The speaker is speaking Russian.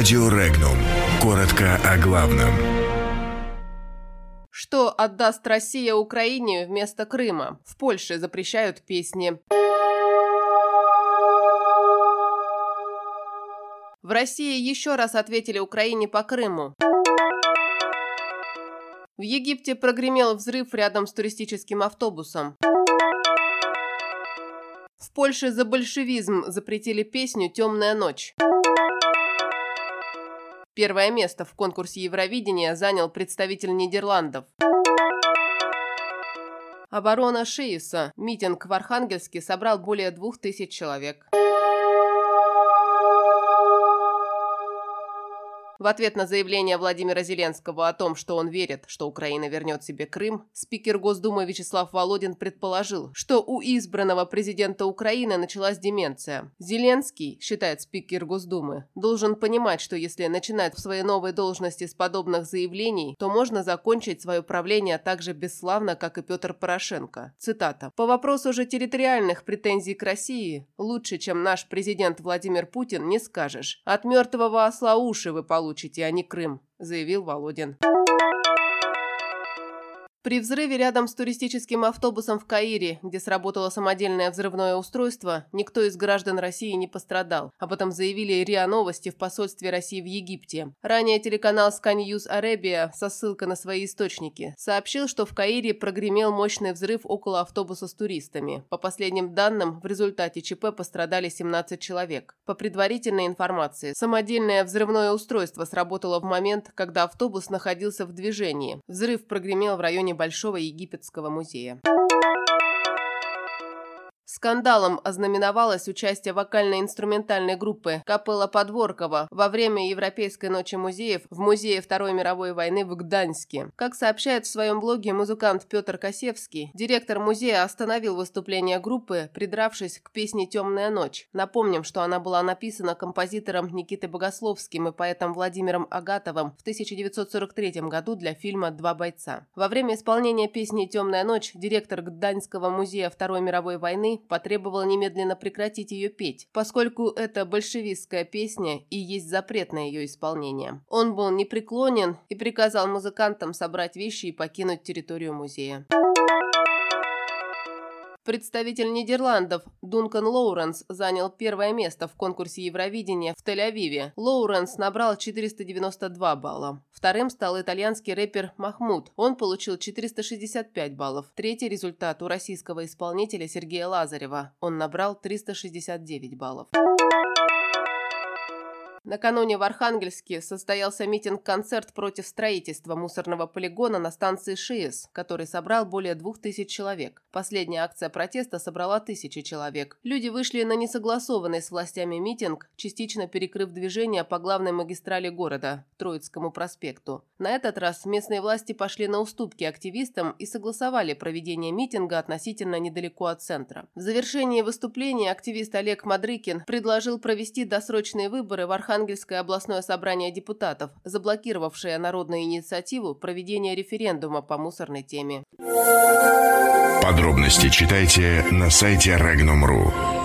Радио Регнум. Коротко о главном. Что отдаст Россия Украине вместо Крыма? В Польше запрещают песни. В России еще раз ответили Украине по Крыму. В Египте прогремел взрыв рядом с туристическим автобусом. В Польше за большевизм запретили песню «Темная ночь». Первое место в конкурсе Евровидения занял представитель Нидерландов. Оборона Шииса. Митинг в Архангельске собрал более двух тысяч человек. В ответ на заявление Владимира Зеленского о том, что он верит, что Украина вернет себе Крым, спикер Госдумы Вячеслав Володин предположил, что у избранного президента Украины началась деменция. Зеленский, считает спикер Госдумы, должен понимать, что если начинать в своей новой должности с подобных заявлений, то можно закончить свое правление так же бесславно, как и Петр Порошенко. Цитата. «По вопросу же территориальных претензий к России, лучше, чем наш президент Владимир Путин, не скажешь. От мертвого осла уши вы получите получите, а не Крым», – заявил Володин. При взрыве рядом с туристическим автобусом в Каире, где сработало самодельное взрывное устройство, никто из граждан России не пострадал. Об этом заявили РИА Новости в посольстве России в Египте. Ранее телеканал Sky News Arabia со ссылкой на свои источники сообщил, что в Каире прогремел мощный взрыв около автобуса с туристами. По последним данным, в результате ЧП пострадали 17 человек. По предварительной информации, самодельное взрывное устройство сработало в момент, когда автобус находился в движении. Взрыв прогремел в районе Большого египетского музея. Скандалом ознаменовалось участие вокально-инструментальной группы «Капелла Подворкова» во время Европейской ночи музеев в Музее Второй мировой войны в Гданьске. Как сообщает в своем блоге музыкант Петр Косевский, директор музея остановил выступление группы, придравшись к песне «Темная ночь». Напомним, что она была написана композитором Никитой Богословским и поэтом Владимиром Агатовым в 1943 году для фильма «Два бойца». Во время исполнения песни «Темная ночь» директор Гданьского музея Второй мировой войны потребовал немедленно прекратить ее петь, поскольку это большевистская песня и есть запрет на ее исполнение. Он был непреклонен и приказал музыкантам собрать вещи и покинуть территорию музея. Представитель Нидерландов Дункан Лоуренс занял первое место в конкурсе Евровидения в Тель-Авиве. Лоуренс набрал 492 балла. Вторым стал итальянский рэпер Махмуд. Он получил 465 баллов. Третий результат у российского исполнителя Сергея Лазарева. Он набрал 369 баллов. Накануне в Архангельске состоялся митинг-концерт против строительства мусорного полигона на станции ШИЭС, который собрал более двух тысяч человек. Последняя акция протеста собрала тысячи человек. Люди вышли на несогласованный с властями митинг, частично перекрыв движение по главной магистрали города – Троицкому проспекту. На этот раз местные власти пошли на уступки активистам и согласовали проведение митинга относительно недалеко от центра. В завершении выступления активист Олег Мадрыкин предложил провести досрочные выборы в Архангельске Архангельское областное собрание депутатов, заблокировавшее народную инициативу проведения референдума по мусорной теме. Подробности читайте на сайте Regnum.ru.